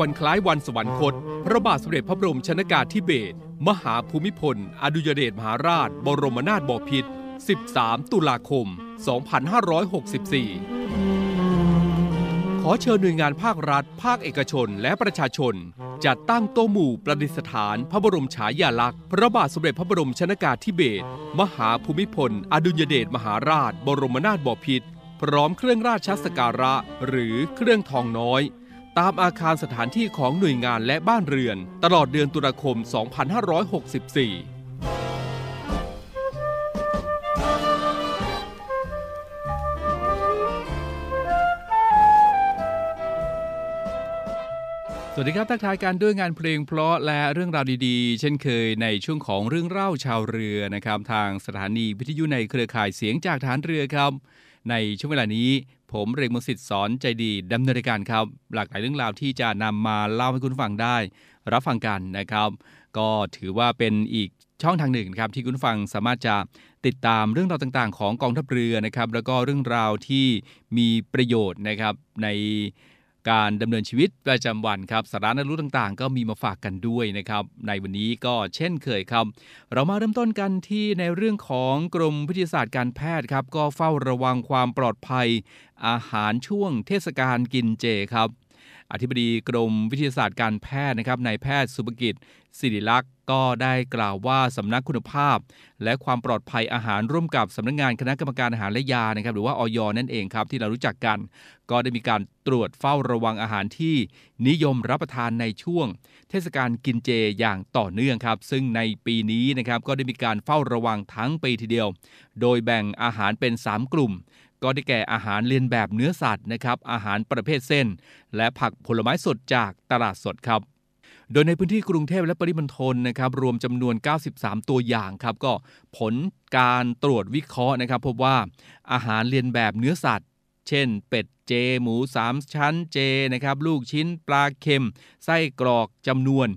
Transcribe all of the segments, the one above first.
วันคล้ายวันสวรรคต พระบาทสมเด็จพระบรมชนากาธิเบศรมหาภูมิพล อดุยเดชมหาราช บรมนาถบพิตร 13 ตุลาคม 2564 ขอเชิญหน่วยงานภาครัฐ ภาคเอกชน และประชาชน จัดตั้งโต๊ะหมู่ประดิษฐาน พระบรมฉายาลักษณ์ พระบาทสมเด็จพระบรมชนากาธิเบศร มหาภูมิพล อดุยเดชมหาราช บรมนาถบพิตร พร้อมเครื่องราชสการะ หรือเครื่องทองน้อย ตามอาคารสถานที่ของหน่วยงานและบ้านเรือน ตลอดเดือนตุลาคม 2564สวัสดีครับทักทายการด้วยงานเพลงเพราะและเรื่องราวดีๆ เช่นเคยในช่วงของเรื่องเล่าชาวเรือนะครับ ทางสถานีวิทยุในเครือข่ายเสียงจากฐานเรือครับ ในช่วงเวลานี้ ผมเรกมสิทธิ์สอนใจดีดำเนินรายการครับ หลากหลายเรื่องราวที่จะนำมาเล่าให้คุณฟังได้ รับฟังกันนะครับ ก็ถือว่าเป็นอีกช่องทางหนึ่งครับที่คุณฟังสามารถจะติดตามเรื่องราวต่างๆ ของกองทัพเรือนะครับ แล้วก็เรื่องราวที่มีประโยชน์นะครับใน การดำเนินชีวิตประจำวันครับสาระน่ารู้ต่างๆ ก็มีมาฝากกันด้วยนะครับ ในวันนี้ก็เช่นเคยครับ เรามาเริ่มต้นกันที่ในเรื่องของกรมวิทยาศาสตร์การแพทย์ครับ ก็เฝ้าระวังความปลอดภัย อาหารช่วงเทศกาลกินเจครับ อธิบดีกรมวิทยาศาสตร์การแพทย์นะครับนายแพทย์สุภกิจสิริลักษ์ก็ได้กล่าวว่าสำนักคุณภาพ และความปลอดภัยอาหารร่วมกับสำนักงงานคณะกรรมการอาหารและยานะครับ หรือว่าออยนั่นเองครับที่เรารู้จักกัน ก็ได้มีการตรวจเฝ้าระวังอาหารที่นิยมรับประทานในช่วง เทศกาลกินเจอย่างต่อเนื่องครับ ซึ่งในปีนี้นะครับก็ได้มีการเฝ้าระวังทั้งปีทีเดียว โดยแบ่งอาหารเป็น 3 กลุ่ม ก็ได้แก่อาหารเลียนแบบเนื้อสัตว์นะครับอาหารประเภทเส้น และผักผลไม้สดจากตลาดสดครับโดยในพื้นที่กรุงเทพและปริมณฑลนะครับรวมจำนวน 93 ตัวอย่างครับก็ผลการตรวจวิเคราะห์นะครับ พบว่าอาหารเลียนแบบเนื้อสัตว์ เช่น เป็ดเจ หมู 3 ชั้นเจนะครับลูกชิ้นปลาเค็ม ไส้กรอกจำนวน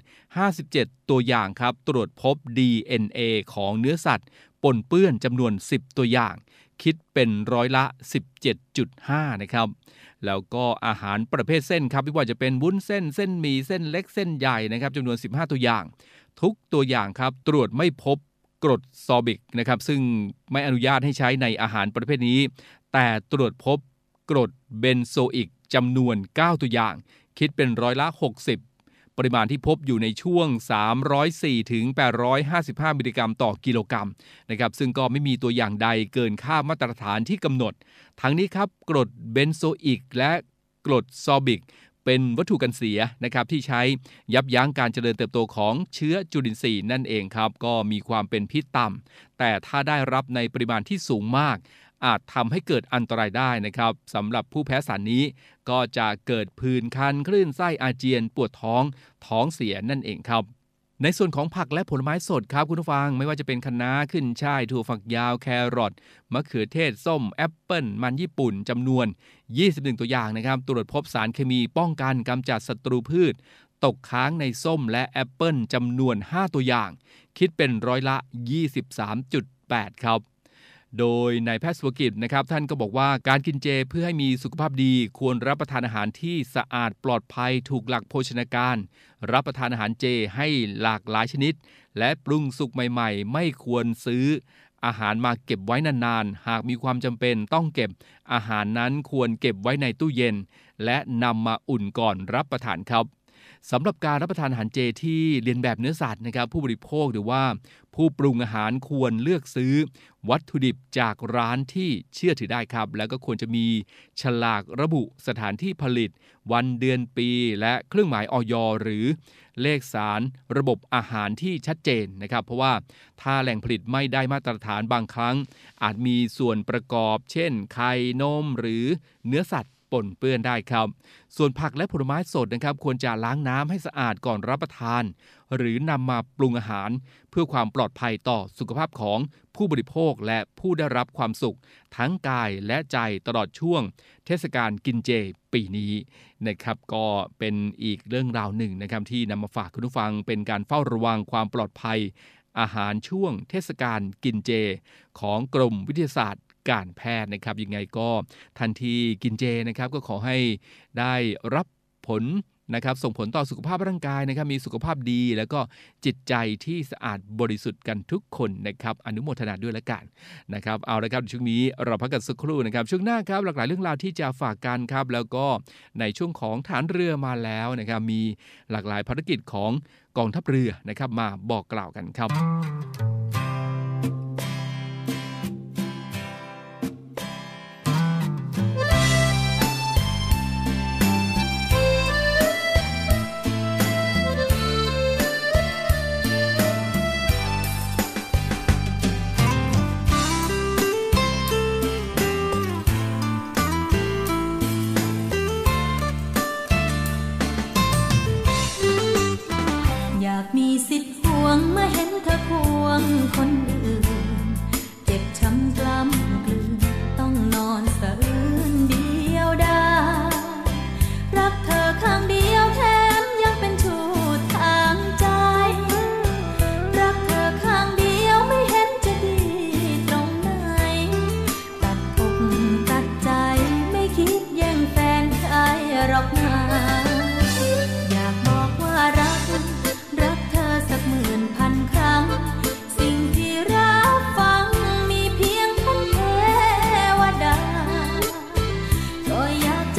57 ตัวอย่างครับ ตรวจพบ DNA ของเนื้อสัตว์ปนเปื้อนจำนวน 10 ตัวอย่าง คิดเป็นร้อยละ 17.5 นะครับ แล้วก็อาหารประเภทเส้นครับไม่ว่าจะเป็นวุ้นเส้นเส้นหมี่เส้นเล็กเส้นใหญ่นะครับจำนวน 15 ตัวอย่าง ทุกตัวอย่างครับตรวจไม่พบกรดซอบิกนะครับซึ่งไม่อนุญาตให้ใช้ในอาหารประเภทนี้ แต่ตรวจพบกรดเบนโซอิกจำนวน 9 ตัวอย่าง คิดเป็นร้อยละ60 ปริมาณที่พบอยู่ในช่วง 304ถึง855 มิลลิกรัมต่อกิโลกรัมนะครับซึ่งก็ไม่มีตัวอย่างใดเกินค่ามาตรฐานที่กำหนด ทั้งนี้ครับกรดเบนโซอิกและกรดซอร์บิกเป็นวัตถุกันเสียนะครับที่ใช้ยับยั้งการเจริญเติบโตของเชื้อจุลินทรีย์นั่นเองครับ ก็มีความเป็นพิษต่ำแต่ถ้าได้รับในปริมาณที่สูงมาก อาจทำให้เกิดอันตรายได้นะครับสำหรับผู้แพ้สารนี้ก็จะเกิดผื่นคันคลื่นไส้อาเจียน ปวดท้องท้องเสียนั่นเองครับ ในส่วนของผักและผลไม้สดครับคุณผู้ฟังไม่ว่าจะเป็นคะน้าขึ้นฉ่ายถั่วฝักยาวแครอทมะเขือเทศส้มแอปเปิลมันญี่ปุ่นจำนวน 21 ตัวอย่างนะครับ ตรวจพบสารเคมีป้องกันกำจัดศัตรูพืชตกค้างในส้มและแอปเปิลจำนวน 5 ตัวอย่าง คิดเป็นร้อยละ 23.8 ครับ โดยนายแพทย์สุกิจนะครับท่านก็บอกว่าการกินเจเพื่อให้มีสุขภาพดี ควรรับประทานอาหารที่สะอาดปลอดภัยถูกหลักโภชนาการ รับประทานอาหารเจให้หลากหลายชนิด และปรุงสุกใหม่ๆ ไม่ควรซื้ออาหารมาเก็บไว้นานๆ หากมีความจำเป็นต้องเก็บ อาหารนั้นควรเก็บไว้ในตู้เย็น และนำมาอุ่นก่อนรับประทานครับ สำหรับการรับประทานอาหารเจที่เรียนแบบเนื้อสัตว์นะครับ ผู้บริโภคหรือว่า ผู้ปรุงอาหารควรเลือกซื้อ วัตถุดิบจากร้านที่เชื่อถือได้ครับ แล้วก็ควรจะมีฉลากระบุสถานที่ผลิต วันเดือนปี และเครื่องหมายออยหรือ เลขสารระบบอาหารที่ชัดเจนนะครับ เพราะว่าถ้าแหล่งผลิตไม่ได้มาตรฐานบางครั้ง อาจมีส่วนประกอบ เช่น ไข่นมหรือเนื้อสัตว์ ปนเปื้อนได้ครับ ส่วนผักและผลไม้สดนะครับ ควรจะล้างน้ำให้สะอาดก่อนรับประทาน หรือนำมาปรุงอาหาร เพื่อความปลอดภัยต่อสุขภาพของผู้บริโภคและผู้ได้รับความสุข ทั้งกายและใจตลอดช่วง เทศกาลกินเจปีนี้นะครับ ก็เป็นอีกเรื่องราวหนึ่งนะครับ ที่นำมาฝากคุณผู้ฟังเป็นการเฝ้าระวังความปลอดภัยอาหารช่วงเทศกาลกินเจ ของกรมวิทยาศาสตร์ การแพทย์นะครับยังไงก็ทันทีกินเจนะครับก็ขอให้ได้รับผลนะครับส่งผลต่อสุขภาพร่างกายนะครับมีสุขภาพดี แล้วก็จิตใจที่สะอาดบริสุทธิ์กันทุกคนนะครับอนุโมทนาด้วยละกันนะครับเอาละครับช่วงนี้เราพักกันสักครู่นะครับช่วงหน้าครับหลากหลายเรื่องราวที่จะฝากกันครับแล้วก็ในช่วงของฐานเรือมาแล้วนะครับมีหลากหลายภารกิจของกองทัพเรือนะครับมาบอกกล่าวกันครับ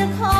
จะขอ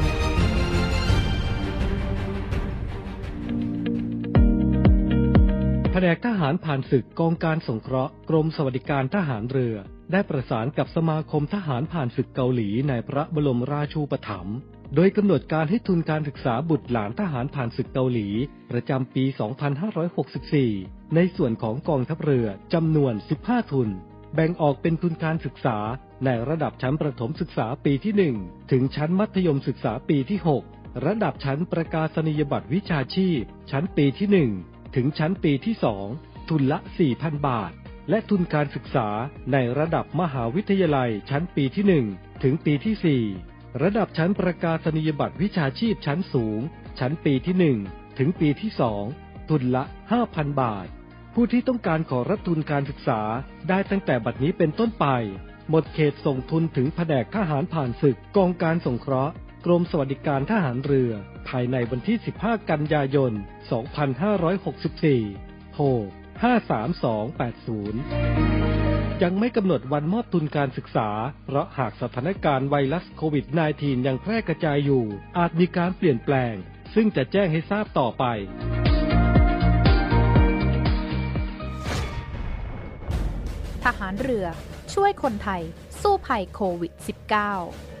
4584 แผนกทหารผ่านศึกกองการสงเคราะห์กรมสวัสดิการทหารเรือ ได้ประสานกับสมาคมทหารผ่านศึกเกาหลีในพระบรมราชูปถัมภ์โดยกำหนดการให้ทุนการศึกษาบุตรหลานทหารผ่านศึกเกาหลี ประจำปี 2564 ในส่วนของกองทัพเรือจำนวน 15 ทุน แบ่งออกเป็นทุนการศึกษาในระดับชั้นประถมศึกษาปีที่ 1 ถึงชั้นมัธยมศึกษาปีที่ 6 ระดับชั้นประกาศนียบัตรวิชาชีพ ชั้นปีที่ 1 ถึงชั้นปีที่2ทุนละ 4,000 บาท และทุนการศึกษาในระดับมหาวิทยาลัยชั้นปีที่ 1 ถึงปีที่ 4 ระดับชั้นประกาศนียบัตรวิชาชีพชั้นสูง ชั้นปีที่ 1 ถึงปีที่ 2 ทุนละ 5,000 บาท ผู้ที่ต้องการขอรับทุนการศึกษาได้ตั้งแต่บัดนี้เป็นต้นไป หมดเขตส่งทุนถึงแผนกทหารผ่านศึกกองการสงเคราะห์ กรมสวัสดิการทหารเรือ ภายในวันที่ 15 กันยายน 2564 โทร 53280 ยังไม่กำหนดวันมอบทุนการศึกษา เพราะหากสถานการณ์ไวรัสโควิด -19 ยังแพร่กระจายอยู่ อาจมีการเปลี่ยนแปลง ซึ่งจะแจ้งให้ทราบต่อไปทหารเรือช่วยคนไทยสู้ภัยโควิด -19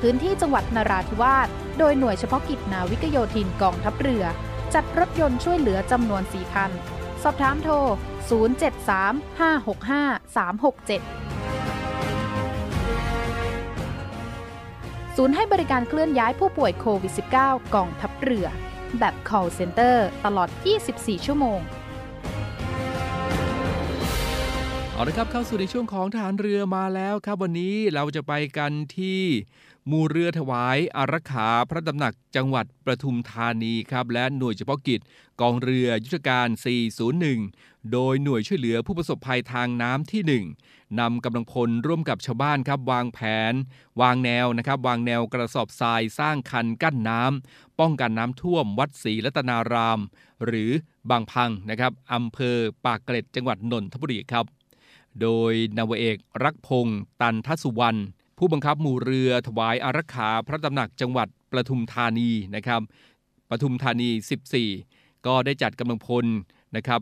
พื้นที่จังหวัดนราธิวาส โดยหน่วยเฉพาะกิจนาวิกโยธินกองทัพเรือ จัดรถยนต์ช่วยเหลือจำนวน 4 คัน สอบถามโทร 073-565-367ศูนย์ให้บริการเคลื่อนย้ายผู้ป่วยโควิด -19 กองทัพเรือ แบบ call center ตลอด 24 ชั่วโมง เอาละครับเข้าสู่ในช่วงของทหารเรือมาแล้วครับ วันนี้เราจะไปกันที่ มูเรือถวายอารักขาพระตำหนักจังหวัดประทุมธานีครับ และหน่วยเฉพาะกิจกองเรือยุทธการ 401 โดยหน่วยช่วยเหลือผู้ประสบภัยทางน้ำที่ 1นำกำลังพลร่วมกับชาวบ้านครับ วางแผน วางแนวนะครับ วางแนวกระสอบทรายสร้างคันกั้นน้ำป้องกันน้ำท่วมวัดศรีรัตนาราม หรือบางพังนะครับอำเภอปากเกร็ดจังหวัดนนทบุรีครับ โดยนาวเอกรักพงศ์ตันทสุวรรณ ผู้บังคับหมู่เรือถวายอารักขาพระตำหนักจังหวัดปทุมธานีนะครับปทุมธานี 14 ก็ได้จัดกำลังพลนะครับ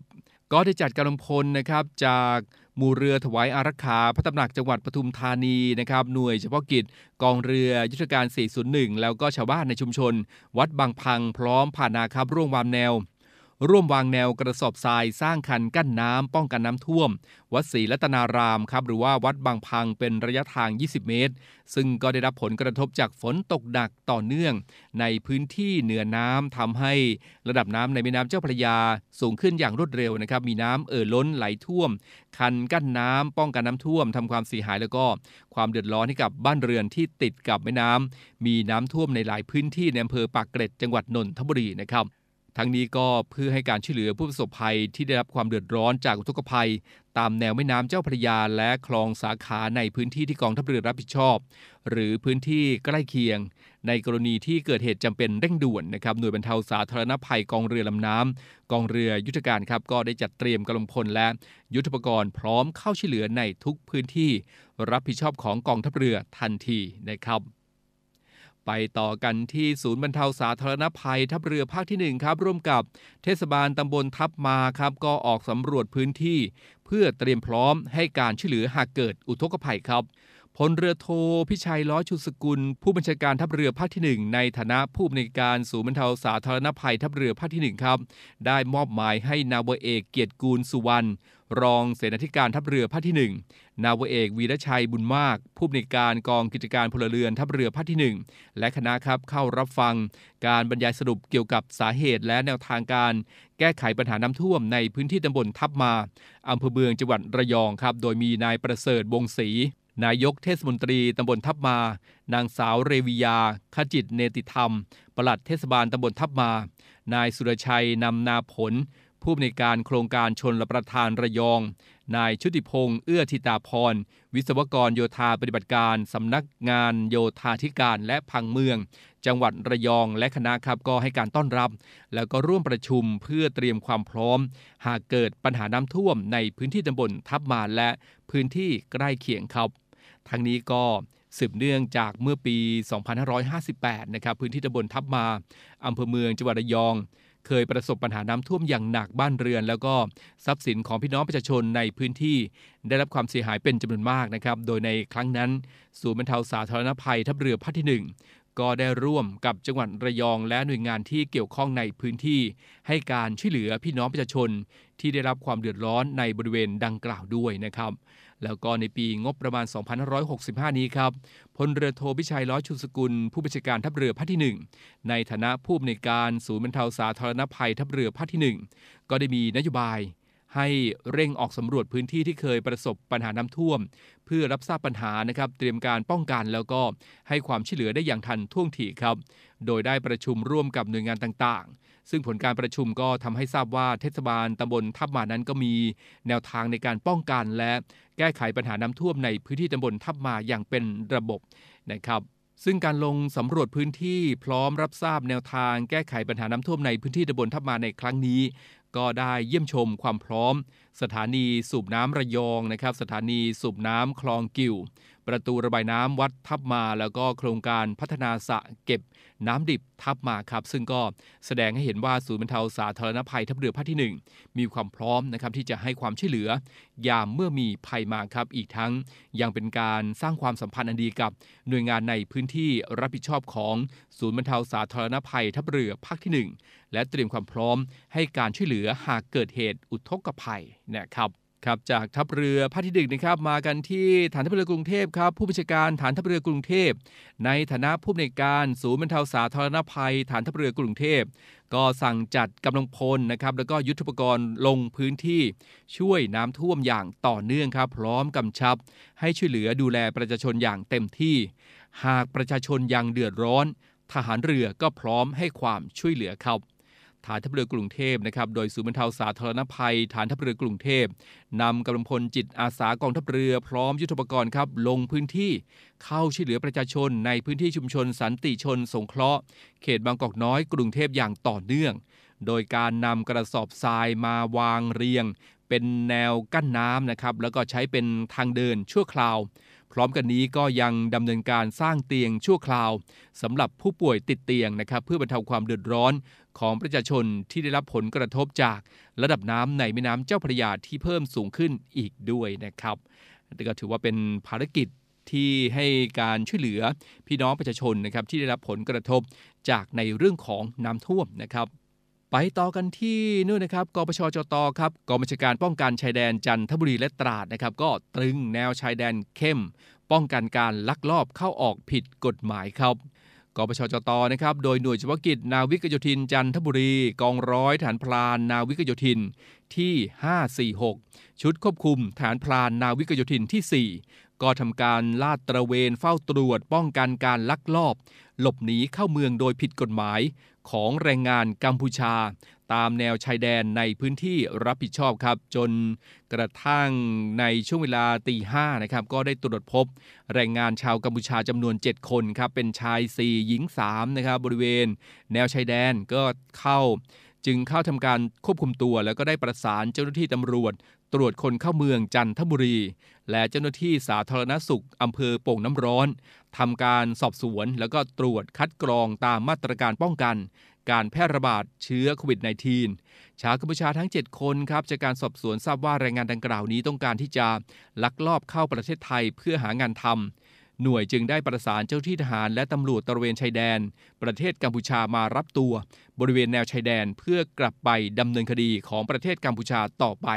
ก็ได้จัดกำลังพลนะครับจากหมู่เรือถวายอารักขาพระตำหนักจังหวัดปทุมธานีนะครับหน่วยเฉพาะกิจกองเรือยุทธการ 401 แล้วก็ชาวบ้านในชุมชน วัดบางพังพร้อมผ่านนาครับร่วมวางแนว ร่วมวางแนวกระสอบทรายสร้างคันกั้นน้ำป้องกันน้ำท่วม วัดศรีรัตนารามครับหรือว่าวัดบางพังเป็นระยะทาง 20 เมตร ซึ่งก็ได้รับผลกระทบจากฝนตกหนักต่อเนื่อง ในพื้นที่เหนือน้ำทำให้ระดับน้ำในแม่น้ำเจ้าพระยาสูงขึ้นอย่างรวดเร็วนะครับมีน้ำเอ่อล้นไหลท่วม คันกั้นน้ำป้องกันน้ำท่วมทำความเสียหายแล้วก็ความเดือดร้อนให้กับบ้านเรือนที่ติดกับแม่น้ำมีน้ำท่วมในหลายพื้นที่ในอำเภอปากเกร็ดจังหวัดนนทบุรีนะครับ ทั้งนี้ก็เพื่อให้การช่วยเหลือผู้ประสบภัยที่ได้รับความเดือดร้อนจากอุทกภัย ตามแนวแม่น้ำเจ้าพระยาและคลองสาขาในพื้นที่ที่กองทัพเรือรับผิดชอบ หรือพื้นที่ใกล้เคียง ในกรณีที่เกิดเหตุจำเป็นเร่งด่วนนะครับหน่วยบรรเทาสาธารณภัยกองเรือลำน้ำกองเรือยุทธการครับก็ได้จัดเตรียมกำลังพลและยุทธปกรณ์พร้อมเข้าช่วยเหลือในทุกพื้นที่ รับผิดชอบของกองทัพเรือทันทีนะครับ ไปต่อกันที่ศูนย์บรรเทาสาธารณภัย ทัพเรือภาคที่1ครับร่วมกับเทศบาลตำบลทับมาครับก็ออกสำรวจพื้นที่ เพื่อเตรียมพร้อมให้การช่วยเหลือหากเกิดอุทกภัยครับพลเรือโทพิชัยล้อชุสกุล ผู้บัญชาการทัพเรือภาคที่ 1 ในฐานะผู้อำนวยการศูนย์บรรเทาสาธารณภัยทัพเรือภาคที่ 1 ครับ ได้มอบหมายให้นาวเอกเกียรติกูลสุวรรณรองเสนาธิการทัพเรือภาคที่ 1 นาวเอกวีรชัยบุญมาก ผู้อำนวยการกองกิจการพลเรือนทัพเรือภาคที่ 1 และคณะครับเข้ารับฟัง การบรรยายสรุปเกี่ยวกับสาเหตุและแนวทางการ แก้ไขปัญหาน้ำท่วมในพื้นที่ตำบลทับมาอำเภอเมืองจังหวัดระยองครับ โดยมีนายประเสริฐวงศรีนายกเทศมนตรีตำบลทับมา นางสาวเรวิยาขจิตเนติธรรม ปลัดเทศบาลตำบลทับมา นายสุรชัยนำนาผล ผู้อำนวยการโครงการชนละประทานระยอง นายชุติพงษ์เอื้อธิตาพร วิศวกรโยธาปฏิบัติการ สำนักงานโยธาธิการและพังเมือง จังหวัดระยองและคณะครับก็ให้การต้อนรับ แล้วก็ร่วมประชุมเพื่อเตรียมความพร้อม หากเกิดปัญหาน้ำท่วมในพื้นที่ตำบลทับมาและพื้นที่ใกล้เคียงครับ ทั้งนี้ก็สืบเนื่องจากเมื่อปี 2558 นะครับ พื้นที่ตำบลทับมา อำเภอเมืองจังหวัดระยอง เคยประสบปัญหาน้ำท่วมอย่างหนักบ้านเรือน แล้วก็ทรัพย์สินของพี่น้องประชาชนในพื้นที่ ได้รับความเสียหายเป็นจำนวนมากนะครับโดยในครั้งนั้น ศูนย์บรรเทาสาธารณภัยทัพเรือภาคที่ 1ก็ได้ร่วมกับจังหวัดระยองและหน่วยงานที่เกี่ยวข้องในพื้นที่ ให้การช่วยเหลือพี่น้องประชาชน ที่ได้รับความเดือดร้อนในบริเวณดังกล่าวด้วยนะครับ แล้วก็ในปีงบประมาณ 2565 นี้ครับพลเรือโทพิชัยล้อชุนสกุล ผู้บัญชาการทัพเรือภาคที่ 1 ในฐานะผู้อำนวยการศูนย์บรรเทาสาธารณภัยทัพเรือภาคที่ 1 ก็ได้มีนโยบายให้เร่งออกสำรวจพื้นที่ที่เคยประสบปัญหาน้ำท่วม เพื่อรับทราบปัญหานะครับ เตรียมการป้องกันแล้วก็ให้ความช่วยเหลือได้อย่างทันท่วงทีครับ โดยได้ประชุมร่วมกับหน่วยงานต่างๆ ซึ่งผลการประชุมก็ทำให้ทราบว่าเทศบาลตำบลทับมานั้นก็มีแนวทางในการป้องกันและแก้ไขปัญหาน้ำท่วมในพื้นที่ตำบลทับมาอย่างเป็นระบบนะครับซึ่งการลงสำรวจพื้นที่พร้อมรับทราบแนวทางแก้ไขปัญหาน้ำท่วมในพื้นที่ตำบลทับมาในครั้งนี้ ก็ได้เยี่ยมชมความพร้อม สถานีสูบน้ำระยองนะครับ สถานีสูบน้ำคลองกิวประตูระบายน้ำวัดทับมา แล้วก็โครงการพัฒนาสระเก็บน้ำดิบทับมาครับ ซึ่งก็แสดงให้เห็นว่าศูนย์บรรเทาสาธารณภัยทัพเรือภาคที่ 1 มีความพร้อมนะครับที่จะให้ความช่วยเหลือ ยามเมื่อมีภัยมาครับ อีกทั้งยังเป็นการสร้างความสัมพันธ์อันดีกับ หน่วยงานในพื้นที่รับผิดชอบของศูนย์บรรเทาสาธารณภัยทัพเรือภาคที่ 1 และเตรียมความพร้อมให้การช่วยเหลือหากเกิดเหตุอุทกภัยนะครับครับจากทัพเรือภาคที่หนึ่งนะครับมากันที่ฐานทัพเรือกรุงเทพครับผู้บัญชาการฐานทัพเรือกรุงเทพ ในฐานะผู้อำนวยการศูนย์บรรเทาสาธารณภัย ฐานทัพเรือกรุงเทพ ก็สั่งจัดกำลังพลนะครับแล้วก็ยุทธปกรณ์ลงพื้นที่ช่วยน้ำท่วมอย่างต่อเนื่องครับ พร้อมกำชับ ให้ช่วยเหลือดูแลประชาชนอย่างเต็มที่ หากประชาชนยังเดือดร้อน ทหารเรือก็พร้อมให้ความช่วยเหลือครับ ฐานทัพเรือกรุงเทพนะครับ โดยศูนย์บรรเทาสาธารณภัย ฐานทัพเรือกรุงเทพนำกำลังพลจิตอาสากองทัพเรือพร้อมยุทธปกรณ์ครับลงพื้นที่เข้าช่วยเหลือประชาชนในพื้นที่ชุมชนสันติชน สงเคราะห์เขตบางกอกน้อยกรุงเทพอย่างต่อเนื่อง โดยการนำกระสอบทรายมาวางเรียง เป็นแนวกั้นน้ำนะครับแล้วก็ใช้เป็นทางเดินชั่วคราว พร้อมกันนี้ก็ยังดำเนินการสร้างเตียงชั่วคราวสำหรับผู้ป่วยติดเตียงนะครับ เพื่อบรรเทาความเดือดร้อนของประชาชนที่ได้รับผลกระทบจากระดับน้ำในแม่น้ำเจ้าพระยาที่เพิ่มสูงขึ้นอีกด้วยนะครับก็ถือว่าเป็นภารกิจที่ให้การช่วยเหลือพี่น้องประชาชนนะครับที่ได้รับผลกระทบจากในเรื่องของน้ำท่วมนะครับ ไปต่อกันที่นู่นนะครับกปชจตครับกองบัญชาการป้องกันชายแดนจันทบุรีและตราดนะครับ ก็ตรึงแนวชายแดนเข้ม ป้องกันการลักลอบเข้าออกผิดกฎหมายครับกปชจตนะครับ โดยหน่วยเฉพาะกิจนาวิกโยธินจันทบุรี กองร้อยฐานพลานนาวิกโยธินที่ 546 ชุดควบคุมฐานพลานนาวิกโยธินที่ 4 ก็ทำการลาดตระเวนเฝ้าตรวจ ป้องกันการลักลอบ หลบหนีเข้าเมืองโดยผิดกฎหมาย ของแรงงานกัมพูชา ตามแนวชายแดนในพื้นที่รับผิดชอบครับ จนกระทั่งในช่วงเวลาตีห้านะครับก็ได้ตรวจพบ แรงงานชาวกัมพูชาจำนวน 7 คนครับเป็นชาย 4 หญิง 3 นะครับบริเวณ แนวชายแดนก็เข้าจึงเข้าทำการควบคุมตัว แล้วก็ได้ประสานเจ้าหน้าที่ตำรวจ ตรวจคนเข้าเมืองจันทบุรี และเจ้าหน้าที่สาธารณสุขอำเภอโป่งน้ำร้อนทำการสอบสวนแล้วก็ตรวจคัดกรองตามมาตรการป้องกัน การแพร่ระบาดเชื้อโควิด -19 ชาวกัมพูชาทั้ง 7 คนครับจากการสอบสวนทราบว่าแรงงานดังกล่าวนี้ต้องการที่จะลักลอบเข้าประเทศไทยเพื่อหางานทำ หน่วยจึงได้ประสานเจ้าที่ทหารและตำรวจตระเวนชายแดน ประเทศกัมพูชามารับตัว บริเวณแนวชายแดนเพื่อกลับไปดำเนินคดีของประเทศกัมพูชาต่อไป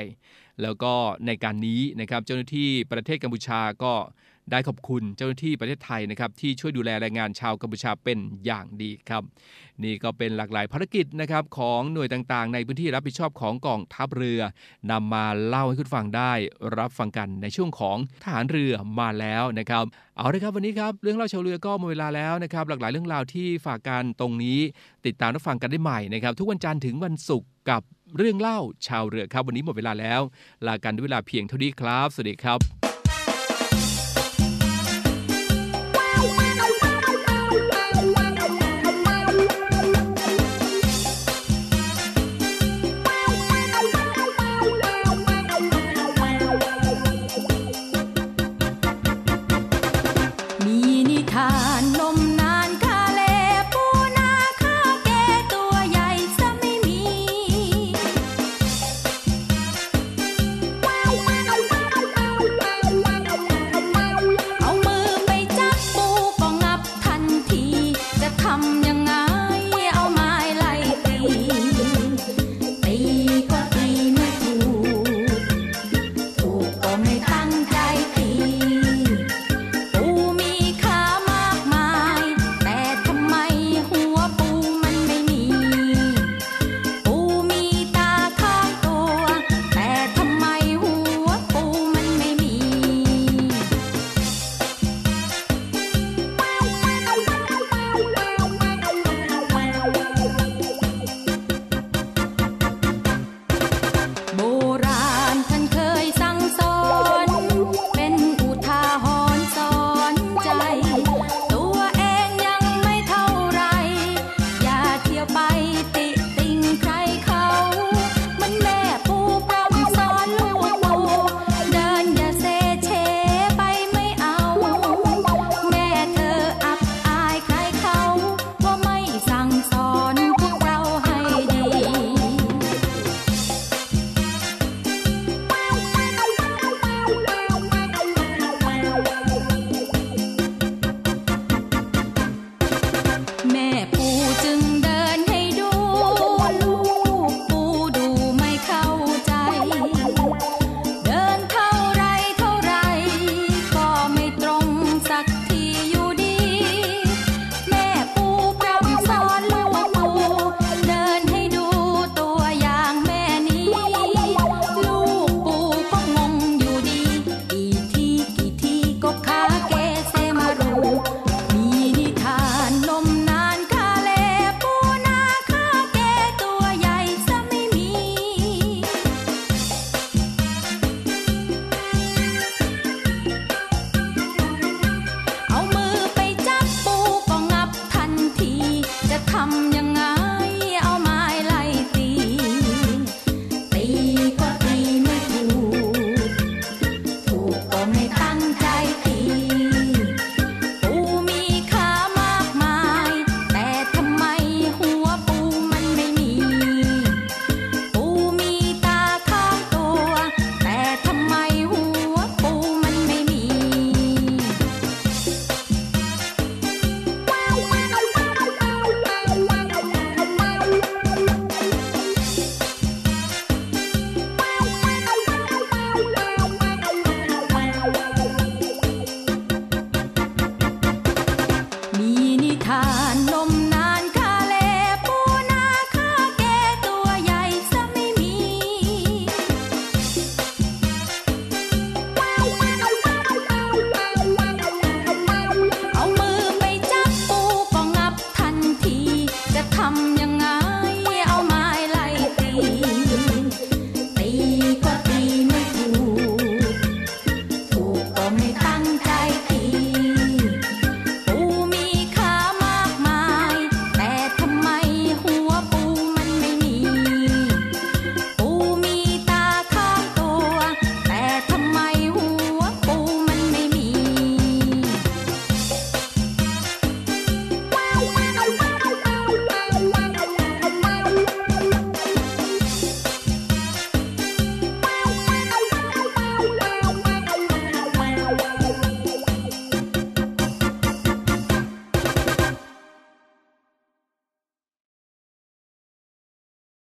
แล้วก็ในการนี้นะครับเจ้าหน้าที่ประเทศกัมพูชาก็ ได้ขอบคุณเจ้าหน้าที่ประเทศไทยนะครับที่ช่วยดูแลแรงงานชาวกัมพูชาเป็นอย่างดีครับ นี่ก็เป็นหลากหลายภารกิจนะครับของหน่วยต่างๆ ในพื้นที่รับผิดชอบของกองทัพเรือนำมาเล่าให้คุณฟังได้รับฟังกันในช่วงของทหารเรือมาแล้วนะครับ เอาละครับวันนี้ครับเรื่องเล่าชาวเรือก็หมดเวลาแล้วนะครับ หลากหลายเรื่องราวที่ฝากกันตรงนี้ ติดตามรับฟังกันได้ใหม่นะครับ ทุกวันจันทร์ถึงวันศุกร์กับเรื่องเล่าชาวเรือครับ วันนี้หมดเวลาแล้ว ลากันด้วยเวลาเพียงเท่านี้ครับ สวัสดีครับ Woo!